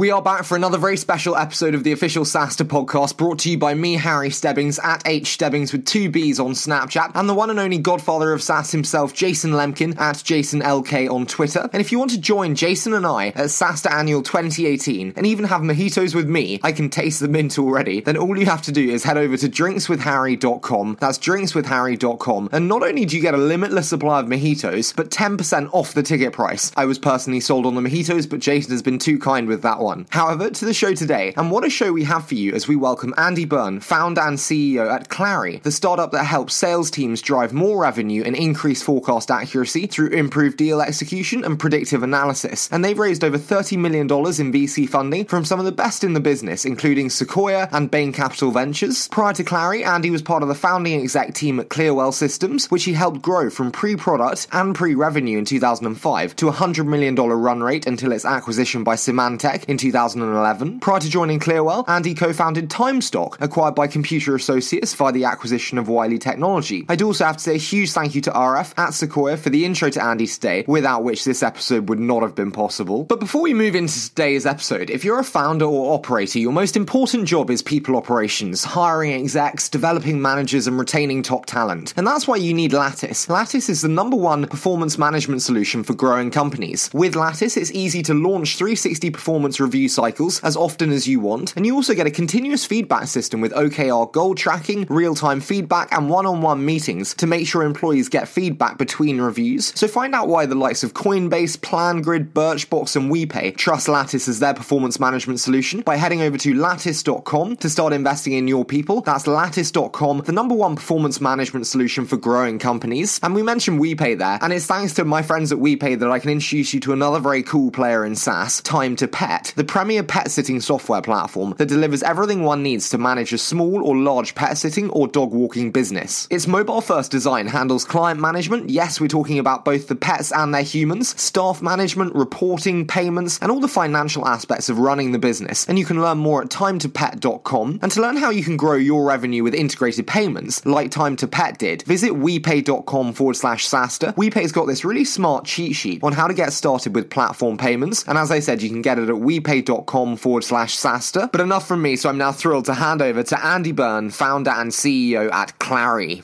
We are back for another very special episode of the official SaaStr podcast brought to you by me, Harry Stebbings, at H Stebbings with two B's on Snapchat, and the one and only godfather of SaaS himself, Jason Lemkin, at Jason LK on Twitter. And if you want to join Jason and I at SaaStr Annual 2018 and even have mojitos with me, I can taste the mint already, then all you have to do is head over to drinkswithharry.com. That's drinkswithharry.com. And not only do you get a limitless supply of mojitos, but 10% off the ticket price. I was personally sold on the mojitos, but Jason has been too kind with that one. However, to the show today, and what a show we have for you as we welcome Andy Byrne, founder and CEO at Clari, the startup that helps sales teams drive more revenue and increase forecast accuracy through improved deal execution and predictive analysis. And they've raised over $30 million in VC funding from some of the best in the business, including Sequoia and Bain Capital Ventures. Prior to Clari, Andy was part of the founding exec team at Clearwell Systems, which he helped grow from pre product and pre revenue in 2005 to a $100 million run rate until its acquisition by Symantec in 2011. Prior to joining Clearwell, Andy co-founded Timestock, acquired by Computer Associates via the acquisition of Wily Technology. I'd also have to say a huge thank you to Aaref at Sequoia for the intro to Andy today, without which this episode would not have been possible. But before we move into today's episode, if you're a founder or operator, your most important job is people operations, hiring execs, developing managers, and retaining top talent. And that's why you need Lattice. Lattice is the number one performance management solution for growing companies. With Lattice, it's easy to launch 360 performance review cycles as often as you want, and you also get a continuous feedback system with OKR goal tracking, real time feedback, and one on one meetings to make sure employees get feedback between reviews. So find out why the likes of Coinbase, PlanGrid, Birchbox, and WePay trust Lattice as their performance management solution by heading over to lattice.com to start investing in your people. That's lattice.com, the number one performance management solution for growing companies. And we mentioned WePay there, and it's thanks to my friends at WePay that I can introduce you to another very cool player in SaaS, Time to Pet, the premier pet sitting software platform that delivers everything one needs to manage a small or large pet sitting or dog walking business. Its mobile first design handles client management. Yes, we're talking about both the pets and their humans, staff management, reporting, payments, and all the financial aspects of running the business. And you can learn more at timetopet.com. And to learn how you can grow your revenue with integrated payments, like Time to Pet did, visit wepay.com forward slash SaaStr. WePay's got this really smart cheat sheet on how to get started with platform payments. And as I said, you can get it at wepay.com forward slash SaaStr. But enough from me, so I'm now thrilled to hand over to Andy Byrne, founder and CEO at Clari.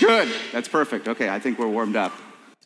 Good. That's perfect. Okay, I think we're warmed up.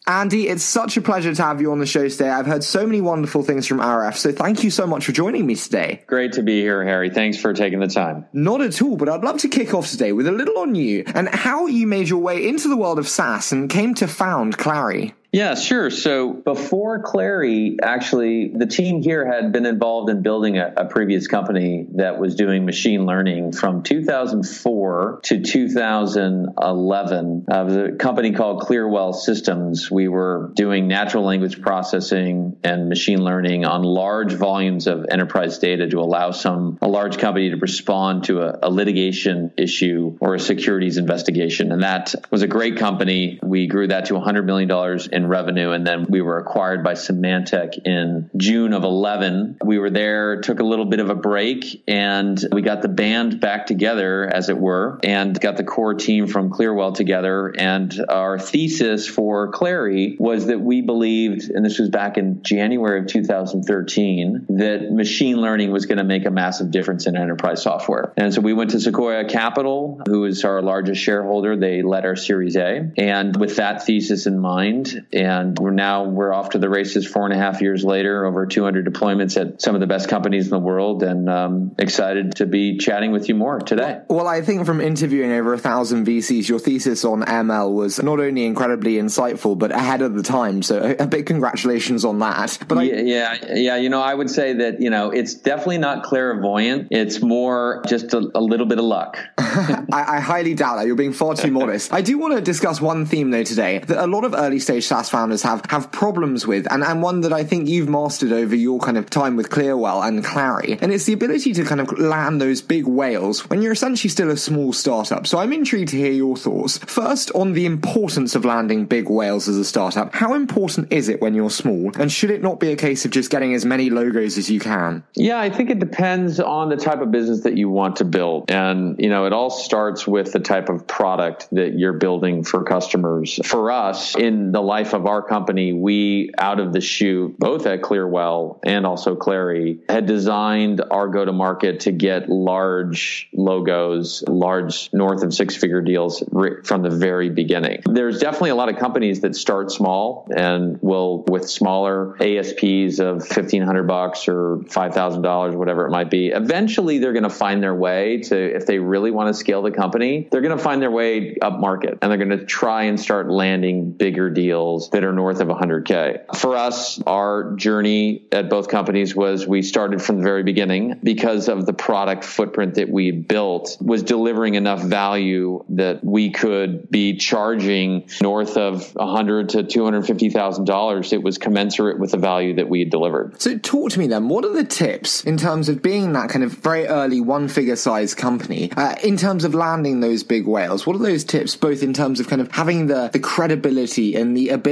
Andy, it's such a pleasure to have you on the show today. I've heard so many wonderful things from Aaref, so thank you so much for joining me today. Great to be here, Harry. Thanks for taking the time. Not at all, but I'd love to kick off today with a little on you and how you made your way into the world of SaaS and came to found Clari. Yeah, sure. So before Clari, actually, the team here had been involved in building a, a, previous company that was doing machine learning from 2004 to 2011. Uh, it was a company called Clearwell Systems. We were doing natural language processing and machine learning on large volumes of enterprise data to allow some a large company to respond to a, a litigation issue or a securities investigation. And that was a great company. We grew that to $100 million in revenue. And then we were acquired by Symantec in June of 11. We were there, took a little bit of a break, and we got the band back together, as it were, and got the core team from Clearwell together. And our thesis for Clari was that we believed, and this was back in January of 2013, that machine learning was going to make a massive difference in enterprise software. And so we went to Sequoia Capital, who is our largest shareholder. They led our Series A. And with that thesis in mind, and we're now we're off to the races four and a half years later, over 200 deployments at some of the best companies in the world, and um, excited to be chatting with you more today. Well, I think from interviewing over a thousand VCs, your thesis on ML was not only incredibly insightful but ahead of the time. So a, big congratulations on that. But yeah, yeah, yeah, you know, I would say that you know it's definitely not clairvoyant. It's more just a, a little bit of luck. I, I highly doubt that. You're being far too modest. I do want to discuss one theme though today that a lot of early stage SaaS founders have have problems with, and, and one that I think you've mastered over your kind of time with Clearwell and Clari, and it's the ability to kind of land those big whales when you're essentially still a small startup. So I'm intrigued to hear your thoughts. First, on the importance of landing big whales as a startup. How important is it when you're small, and should it not be a case of just getting as many logos as you can? Yeah, I think it depends on the type of business that you want to build, and you know, it all starts with the type of product that you're building for customers. For us, in the life life of our company, we out of the chute, both at Clearwell and also Clari, had designed our go to market to get large logos, large north of six figure deals from the very beginning. There's definitely a lot of companies that start small and will with smaller ASPs of 1500 bucks or $5,000, whatever it might be. Eventually they're going to find their way to, if they really want to scale the company, they're going to find their way up market and they're going to try and start landing bigger deals that are north of 100K. For us, our journey at both companies was we started from the very beginning because of the product footprint that we built was delivering enough value that we could be charging north of 100 to 250,000 dollars. It was commensurate with the value that we had delivered. So talk to me then. What are the tips in terms of being that kind of very early one figure size company uh, in terms of landing those big whales? What are those tips both in terms of kind of having the, the credibility and the ability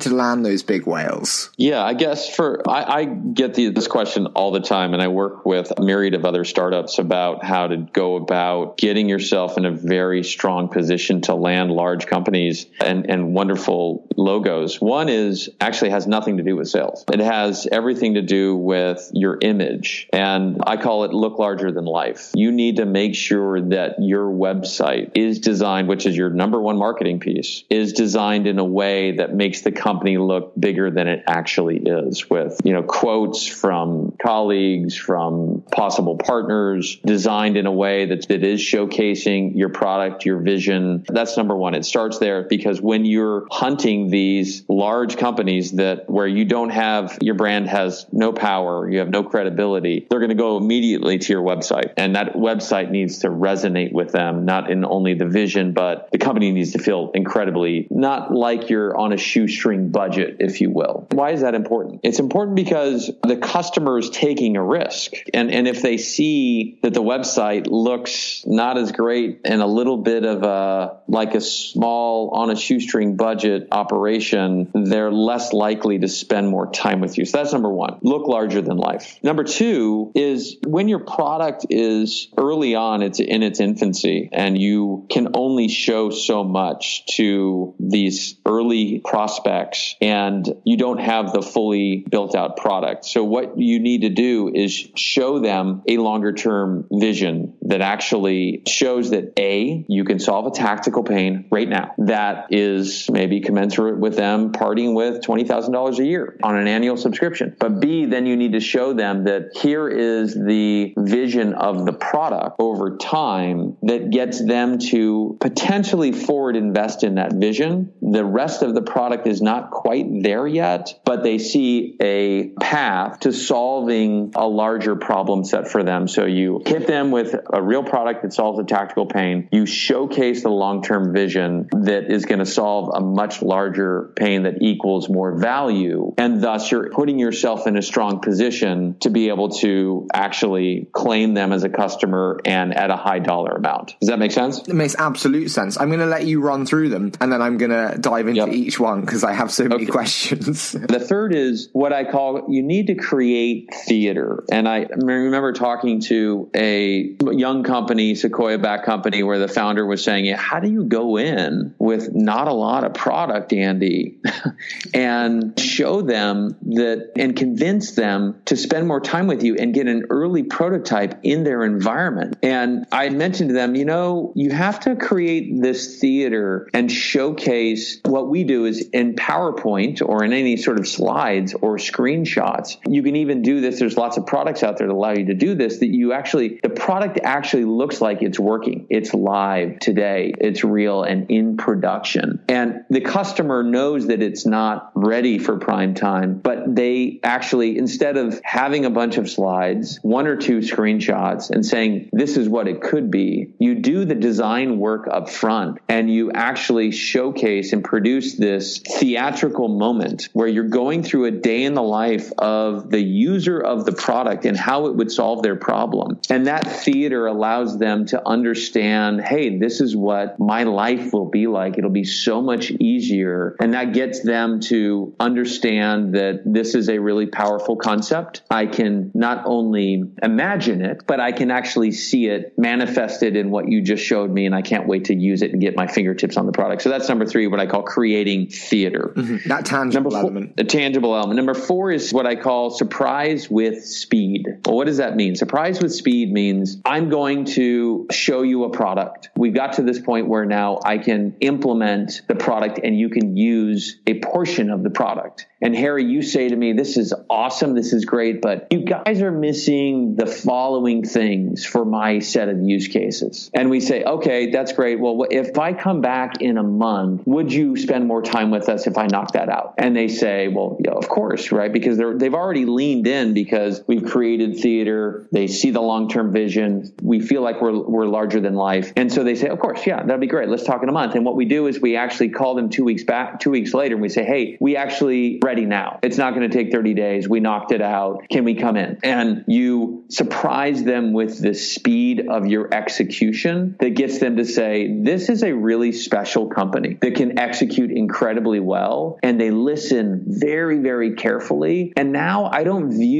to land those big whales? Yeah, I guess for I, I get the, this question all the time, and I work with a myriad of other startups about how to go about getting yourself in a very strong position to land large companies and, and wonderful logos. One is actually has nothing to do with sales. It has everything to do with your image. And I call it look larger than life. You need to make sure that your website is designed, which is your number one marketing piece, is designed in a way that makes the company look bigger than it actually is with, you know, quotes from colleagues, from possible partners, designed in a way that, that is showcasing your product, your vision. That's number one. It starts there because when you're hunting these large companies that where you don't have your brand has no power, you have no credibility, they're going to go immediately to your website. And that website needs to resonate with them, not in only the vision, but the company needs to feel incredibly not like you're on a shoestring budget, if you will. Why is that important? It's important because the customer taking a risk. And, and if they see that the website looks not as great and a little bit of a, like a small on a shoestring budget operation, they're less likely to spend more time with you. So that's number one. Look larger than life. Number two is when your product is early on, it's in its infancy and you can only show so much to these early prospects and you don't have the fully built out product. So what you need to do is show them a longer term vision that actually shows that A, you can solve a tactical pain right now that is maybe commensurate with them parting with $20,000 a year on an annual subscription. But B, then you need to show them that here is the vision of the product over time that gets them to potentially forward invest in that vision. The rest of the product is not quite there yet, but they see a path to solving a larger problem set for them. So you hit them with a real product that solves a tactical pain. You showcase the long term vision that is going to solve a much larger pain that equals more value. And thus you're putting yourself in a strong position to be able to actually claim them as a customer and at a high dollar amount. Does that make sense? It makes absolute sense. I'm going to let you run through them and then I'm going to dive into yep. each one because I have so many okay. questions. the third is what I call you need to create theater. And I remember talking to a young company, Sequoia back company, where the founder was saying, How do you go in with not a lot of product, Andy, and show them that and convince them to spend more time with you and get an early prototype in their environment? And I mentioned to them, you know, you have to create this theater and showcase what we do is in PowerPoint or in any sort of slides or screenshots. You can even do this. There's lots of products out there that allow you to do this that you actually, the product actually looks like it's working. It's live today. It's real and in production. And the customer knows that it's not ready for prime time, but they actually, instead of having a bunch of slides, one or two screenshots and saying, this is what it could be, you do the design work up front and you actually showcase and produce this theatrical moment where you're going through a day in the life of the user of the product and how it would solve their problem. And that theater allows them to understand, hey, this is what my life will be like. It'll be so much easier. And that gets them to understand that this is a really powerful concept. I can not only imagine it, but I can actually see it manifested in what you just showed me. And I can't wait to use it and get my fingertips on the product. So that's number three, what I call creating theater. Mm-hmm. That tangible four, element. The tangible element. Number four is what I call surprise with speed. Well, what does that mean? Surprise with speed means I'm going to show you a product. We got to this point where now I can implement the product and you can use a portion of the product. And Harry, you say to me, this is awesome. This is great, but you guys are missing the following things for my set of use cases. And we say, okay, that's great. Well, if I come back in a month, would you spend more time with us if I knock that out? And they say, well, yeah, of course, right? Because they're, they've already leaned in because we've created theater. They see the long-term vision. We feel like we're, we're larger than life. And so they say, of course, yeah, that'd be great. Let's talk in a month. And what we do is we actually call them two weeks back, two weeks later, and we say, hey, we actually ready now. It's not going to take 30 days. We knocked it out. Can we come in? And you surprise them with the speed of your execution that gets them to say, this is a really special company that can execute incredibly well. And they listen very, very carefully. And now I don't view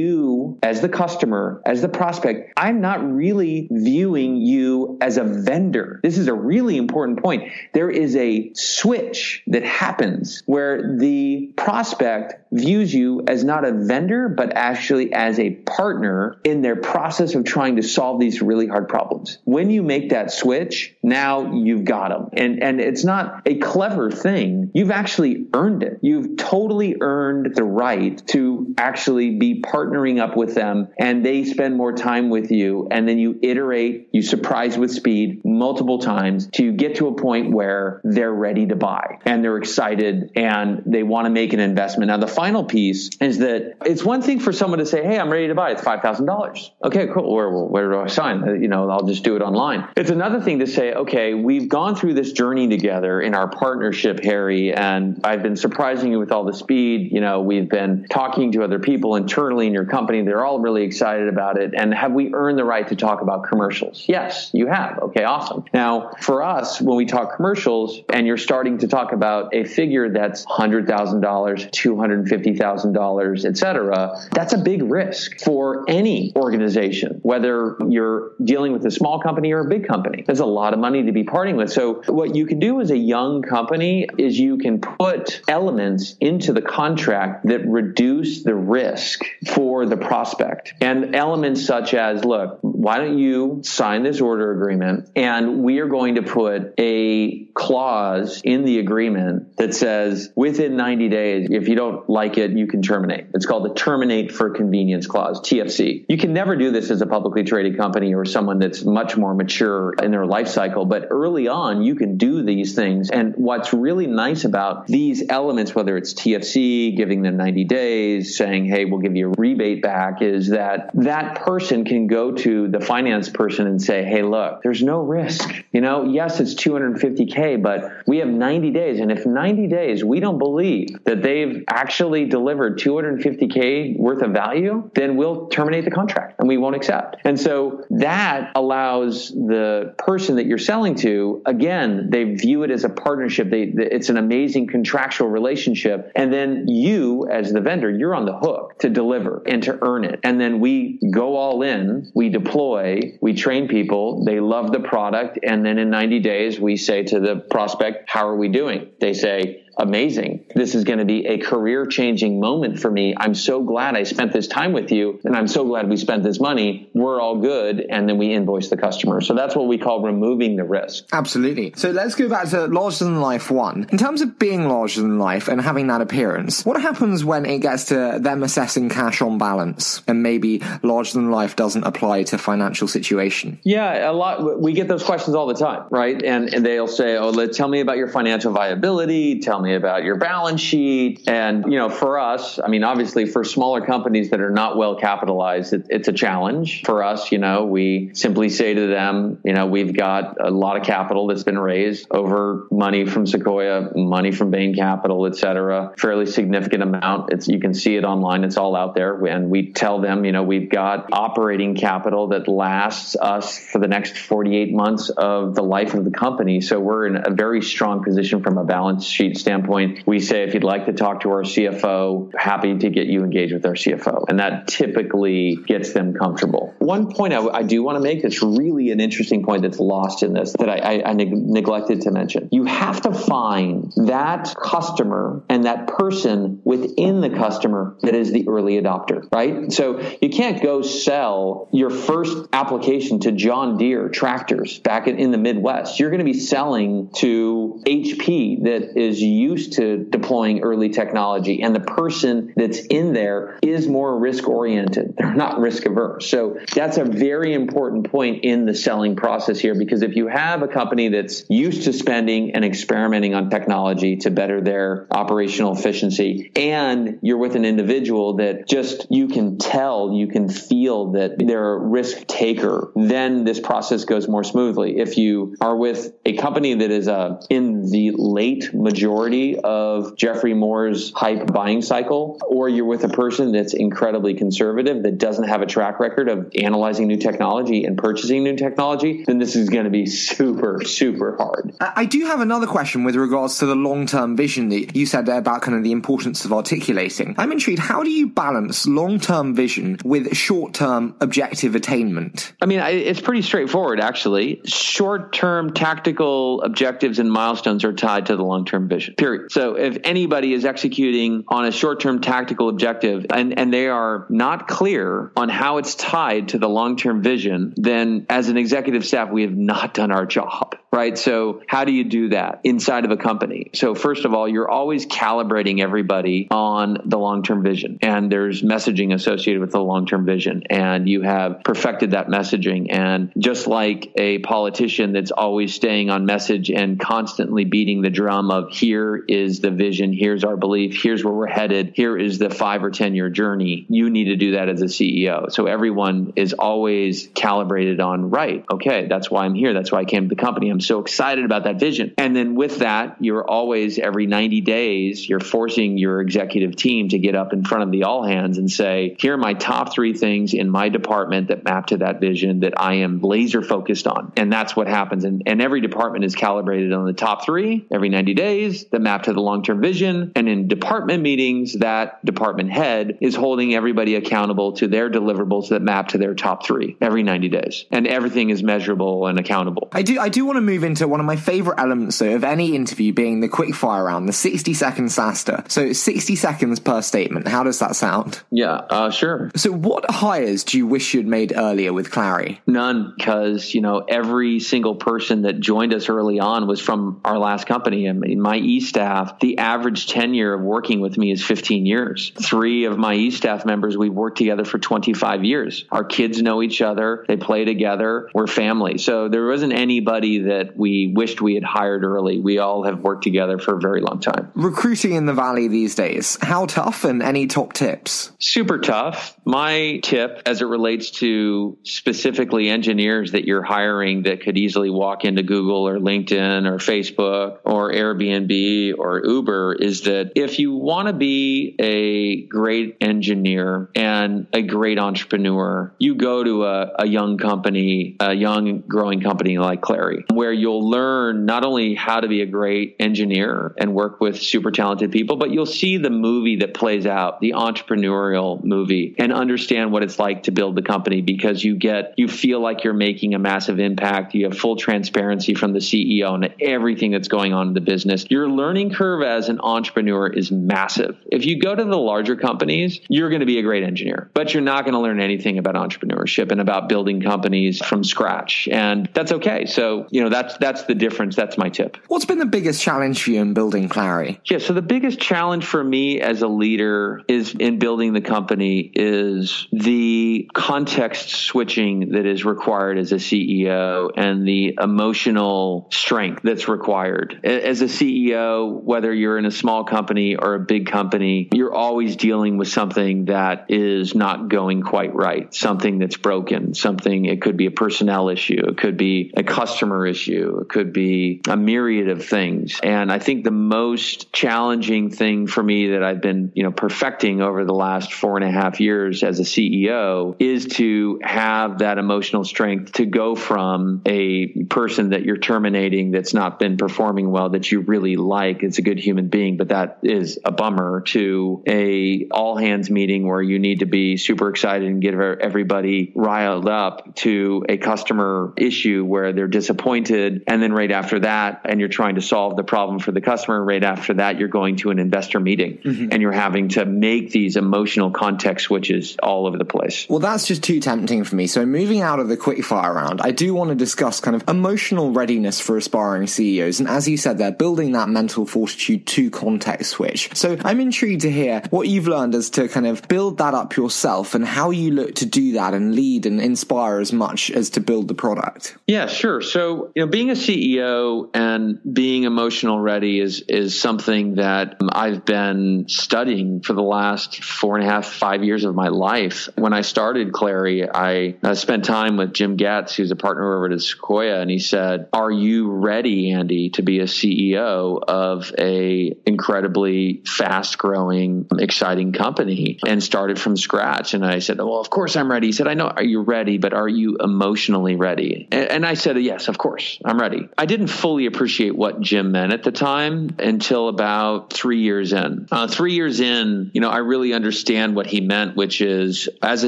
as the customer, as the prospect, I'm not really viewing you as a vendor. This is a really important point. There is a switch that happens where the prospect views you as not a vendor, but actually as a partner in their process of trying to solve these really hard problems. When you make that switch, now you've got them. And, and it's not a clever thing. You've actually earned it. You've totally earned the right to actually be partnering up with them and they spend more time with you. And then you iterate, you surprise with speed multiple times till you get to a point where they're ready to buy and they're excited and they want to make an investment. Now, the final piece is that it's one thing for someone to say, Hey, I'm ready to buy. It's $5,000. Okay, cool. Where, where do I sign? Uh, you know, I'll just do it online. It's another thing to say, okay, we've gone through this journey together in our partnership, Harry, and I've been surprising you with all the speed. You know, we've been talking to other people internally in your company. They're all really excited about it. And have we earned the right to talk about commercials? Yes, you have. Okay, awesome. Now, for us, when we talk commercials and you're starting to talk about a figure that's $100,000, $250,000, et cetera, that's a big risk for any organization, whether you're dealing with a small company or a big company. There's a lot of money to be parting with. So what you can do as a young company is you can put elements into the contract that reduce the risk for the prospect and elements such as, look, why don't you sign this order agreement and we are going to put a clause in the agreement that says within 90 days, if you don't like it, you can terminate. It's called the terminate for convenience clause, TFC. You can never do this as a publicly traded company or someone that's much more mature in their life cycle, but early on, you can do these things. And what's really nice about these elements, whether it's TFC, giving them 90 days, saying, hey, we'll give you a rebate back, is that that person can go to the finance person and say, hey, look, there's no risk. You know, yes, it's 250K, but we have 90 days. And if 90 days we don't believe that they've actually delivered 250K worth of value, then we'll terminate the contract and we won't accept. And so that allows the person that you're selling to, again, they view it as a partnership. They, it's an amazing contractual relationship. And then you, as the vendor, you're on the hook to deliver and to earn it. And then we go all in, we deploy, we train people, they love the product. And then in 90 days, we say to the prospect, how are we doing? They say, amazing. This is going to be a career changing moment for me. I'm so glad I spent this time with you and I'm so glad we spent this money. We're all good. And then we invoice the customer. So that's what we call removing the risk. Absolutely. So let's go back to larger than life one. In terms of being larger than life and having that appearance, what happens when it gets to them assessing cash on balance and maybe larger than life doesn't apply to financial situation? Yeah, a lot. We get those questions all the time, right? And, and they'll say, oh, let, tell me about your financial viability. Tell me about your balance sheet. And, you know, for us, I mean, obviously for smaller companies that are not well capitalized, it, it's a challenge. For us, you know, we simply say to them, you know, we've got a lot of capital that's been raised over money from Sequoia, money from Bain Capital, et cetera, fairly significant amount. It's, you can see it online. It's all out there. And we tell them, you know, we've got operating capital that lasts us for the next 48 months of the life of the company. So we're in a very strong position from a balance sheet standpoint standpoint, we say if you'd like to talk to our CFO, happy to get you engaged with our CFO. And that typically gets them comfortable. One point I, I do want to make that's really an interesting point that's lost in this that I, I, I neg- neglected to mention. You have to find that customer and that person within the customer that is the early adopter, right? So you can't go sell your first application to John Deere tractors back in, in the Midwest. You're going to be selling to HP that is used to deploying early technology and the person that's in there is more risk oriented. They're not risk averse. So that's a very important point in the selling process here because if you have a company that's used to spending and experimenting on technology to better their operational efficiency and you're with an individual that just you can tell, you can feel that they're a risk taker, then this process goes more smoothly. If you are with a company that is uh, in the late majority of Geoffrey Moore's hype buying cycle, or you're with a person that's incredibly conservative that doesn't have a track record of analyzing new technology and purchasing new technology, then this is going to be super, super hard. I do have another question with regards to the long term vision that you said about kind of the importance of articulating. I'm intrigued, how do you balance long term vision with short term objective attainment? I mean, it's pretty straightforward, actually. Short term tactical objectives and milestones are tied to the long term vision, period. So if anybody is executing on a short term tactical objective and, and they are not clear on how it's tied to the long term vision, then as an executive staff, we have not done our job right? So how do you do that inside of a company? So first of all, you're always calibrating everybody on the long-term vision and there's messaging associated with the long-term vision and you have perfected that messaging. And just like a politician that's always staying on message and constantly beating the drum of here is the vision, here's our belief, here's where we're headed, here is the five or 10 year journey. You need to do that as a CEO. So everyone is always calibrated on, right, okay, that's why I'm here. That's why I came to the company. I'm so excited about that vision. And then with that, you're always every 90 days, you're forcing your executive team to get up in front of the all hands and say, here are my top three things in my department that map to that vision that I am laser focused on. And that's what happens. And, and every department is calibrated on the top three every 90 days that map to the long term vision. And in department meetings, that department head is holding everybody accountable to their deliverables that map to their top three every 90 days. And everything is measurable and accountable. I do, I do want to move into one of my favorite elements though, of any interview being the quick fire round, the 60 second SaaStr. So 60 seconds per statement. How does that sound? Yeah, uh, sure. So what hires do you wish you'd made earlier with Clari? None, because, you know, every single person that joined us early on was from our last company. I mean, my e-staff, the average tenure of working with me is 15 years. Three of my e-staff members, we've worked together for 25 years. Our kids know each other. They play together. We're family. So there wasn't anybody that we wished we had hired early. We all have worked together for a very long time. Recruiting in the Valley these days, how tough and any top tips? Super tough. My tip as it relates to specifically engineers that you're hiring that could easily walk into Google or LinkedIn or Facebook or Airbnb or Uber is that if you want to be a great engineer and a great entrepreneur, you go to a, a young company, a young growing company like Clari, where you'll learn not only how to be a great engineer and work with super talented people, but you'll see the movie that plays out, the entrepreneurial movie, and understand what it's like to build the company because you get, you feel like you're making a massive impact. You have full transparency from the CEO and everything that's going on in the business. Your learning curve as an entrepreneur is massive. If you go to the larger companies, you're going to be a great engineer, but you're not going to learn anything about entrepreneurship and about building companies from scratch. And that's okay. So, you know, that's, that's that's the difference. That's my tip. What's been the biggest challenge for you in building Clari? Yeah. So the biggest challenge for me as a leader is in building the company is the context switching that is required as a CEO and the emotional strength that's required. As a CEO, whether you're in a small company or a big company, you're always dealing with something that is not going quite right, something that's broken, something, it could be a personnel issue, it could be a customer issue issue. It could be a myriad of things. And I think the most challenging thing for me that I've been, you know, perfecting over the last four and a half years as a CEO is to have that emotional strength to go from a person that you're terminating that's not been performing well that you really like. It's a good human being, but that is a bummer to a all hands meeting where you need to be super excited and get everybody riled up to a customer issue where they're disappointed. And then right after that, and you're trying to solve the problem for the customer. Right after that, you're going to an investor meeting mm-hmm. and you're having to make these emotional context switches all over the place. Well, that's just too tempting for me. So moving out of the quickfire round, I do want to discuss kind of emotional readiness for aspiring CEOs. And as you said, they're building that mental fortitude to context switch. So I'm intrigued to hear what you've learned as to kind of build that up yourself and how you look to do that and lead and inspire as much as to build the product. Yeah, sure. So, you know, being a CEO and being emotional ready is is something that um, I've been studying for the last four and a half, five years of my life. When I started Clari, I, I spent time with Jim Goetz, who's a partner over at Sequoia, and he said, "Are you ready, Andy, to be a CEO of a incredibly fast growing, exciting company?" And started from scratch. And I said, "Well, of course I'm ready." He said, "I know. Are you ready? But are you emotionally ready?" And, and I said, "Yes, of course, I'm ready." I didn't fully appreciate what Jim meant at the time until about three years in. Uh, three years in, you know, I really understand what he meant, which is as a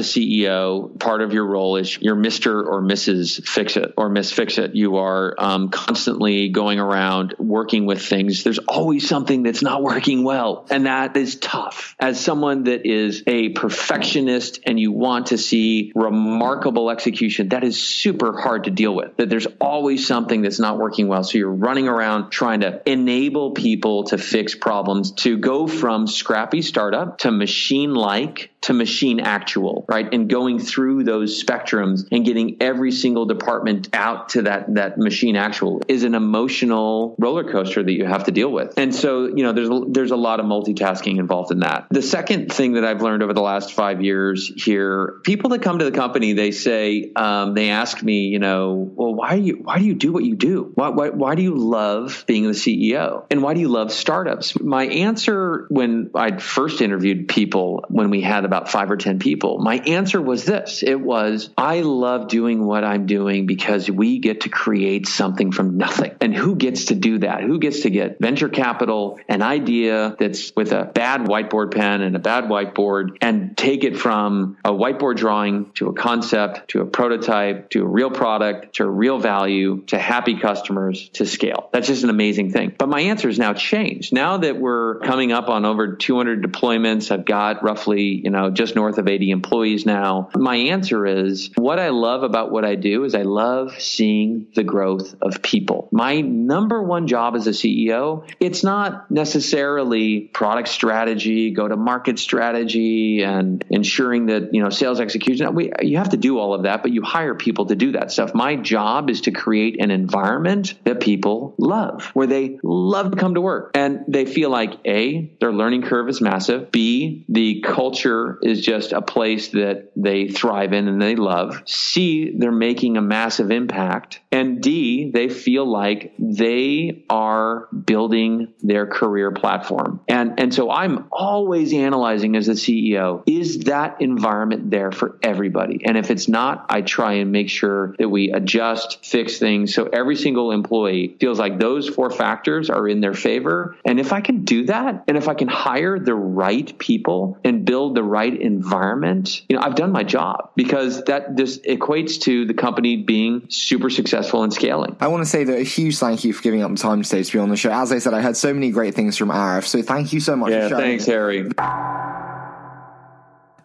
CEO, part of your role is you're Mr. or Mrs. Fix It or Miss Fix It. You are um, constantly going around working with things. There's always something that's not working well. And that is tough. As someone that is a perfectionist and you want to see remarkable execution, that is super hard to deal with. That there's always something that's not working well. So you're running around trying to enable people to fix problems, to go from scrappy startup to machine like to machine actual, right? And going through those spectrums and getting every single department out to that, that machine actual is an emotional roller coaster that you have to deal with. And so, you know, there's, there's a lot of multitasking involved in that. The second thing that I've learned over the last five years here, people that come to the company, they say, um, they ask me, you know, well, why do you, why do you do what you do? Why, why, why do you love being the CEO? And why do you love startups? My answer when I first interviewed people when we had about five or 10 people? My answer was this it was, I love doing what I'm doing because we get to create something from nothing. And who gets to do that? Who gets to get venture capital, an idea that's with a bad whiteboard pen and a bad whiteboard, and take it from a whiteboard drawing to a concept to a prototype to a real product to a real value to happy customers to scale? That's just an amazing thing. But my answer has now changed. Now that we're coming up on over 200 deployments, I've got roughly, you know, just north of 80 employees now. My answer is what I love about what I do is I love seeing the growth of people. My number one job as a CEO, it's not necessarily product strategy, go to market strategy and ensuring that, you know, sales execution. We, you have to do all of that, but you hire people to do that stuff. My job is to create an environment that people love, where they love to come to work and they feel like A, their learning curve is massive. B, the culture is just a place that they thrive in and they love. C, they're making a massive impact. And D, they feel like they are building their career platform. And, and so I'm always analyzing as a CEO, is that environment there for everybody? And if it's not, I try and make sure that we adjust, fix things. So every single employee feels like those four factors are in their favor. And if I can do that, and if I can hire the right people and build the right environment, you know, I've done my job because that just equates to the company being super successful and scaling. I want to say that a huge thank you for giving up the time today to be on the show. As I said, I heard so many great things from Aaref, so thank you so much. Yeah, thanks, Harry.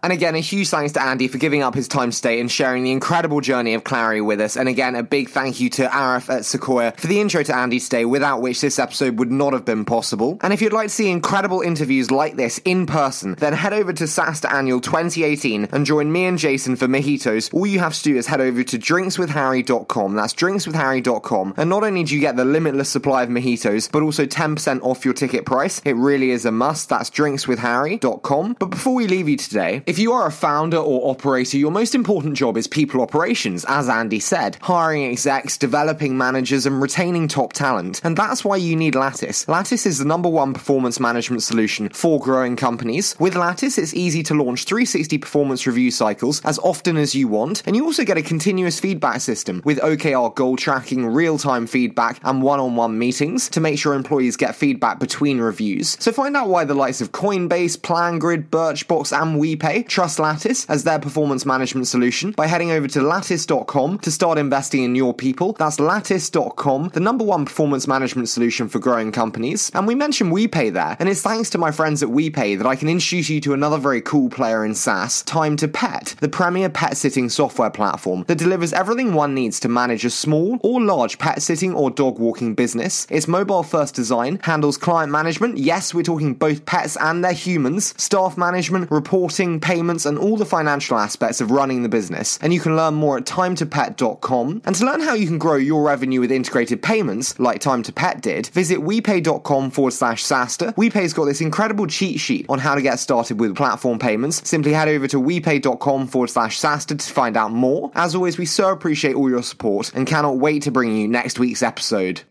And again, a huge thanks to Andy for giving up his time today and sharing the incredible journey of Clari with us. And again, a big thank you to Aaref at Sequoia for the intro to Andy today, without which this episode would not have been possible. And if you'd like to see incredible interviews like this in person, then head over to SaaStr Annual 2018 and join me and Jason for mojitos. All you have to do is head over to drinkswithharry.com. That's drinkswithharry.com. And not only do you get the limitless supply of mojitos, but also 10% off your ticket price. It really is a must. That's drinkswithharry.com. But before we leave you today, If you are a founder or operator, your most important job is people operations, as Andy said, hiring execs, developing managers, and retaining top talent. And that's why you need Lattice. Lattice is the number one performance management solution for growing companies. With Lattice, it's easy to launch 360 performance review cycles as often as you want, and you also get a continuous feedback system with OKR goal tracking, real time feedback, and one on one meetings to make sure employees get feedback between reviews. So find out why the likes of Coinbase, PlanGrid, Birchbox, and WePay trust Lattice as their performance management solution by heading over to lattice.com to start investing in your people. That's lattice.com, the number one performance management solution for growing companies. And we mentioned WePay there, and it's thanks to my friends at WePay that I can introduce you to another very cool player in SaaS, Time to Pet, the premier pet sitting software platform that delivers everything one needs to manage a small or large pet sitting or dog walking business. Its mobile first design handles client management. Yes, we're talking both pets and their humans, staff management, reporting, payments, and all the financial aspects of running the business. And you can learn more at timetopet.com. And to learn how you can grow your revenue with integrated payments, like Time to Pet did, visit wepay.com forward slash SaaStr. WePay's got this incredible cheat sheet on how to get started with platform payments. Simply head over to wepay.com forward slash SaaStr to find out more. As always, we so appreciate all your support and cannot wait to bring you next week's episode.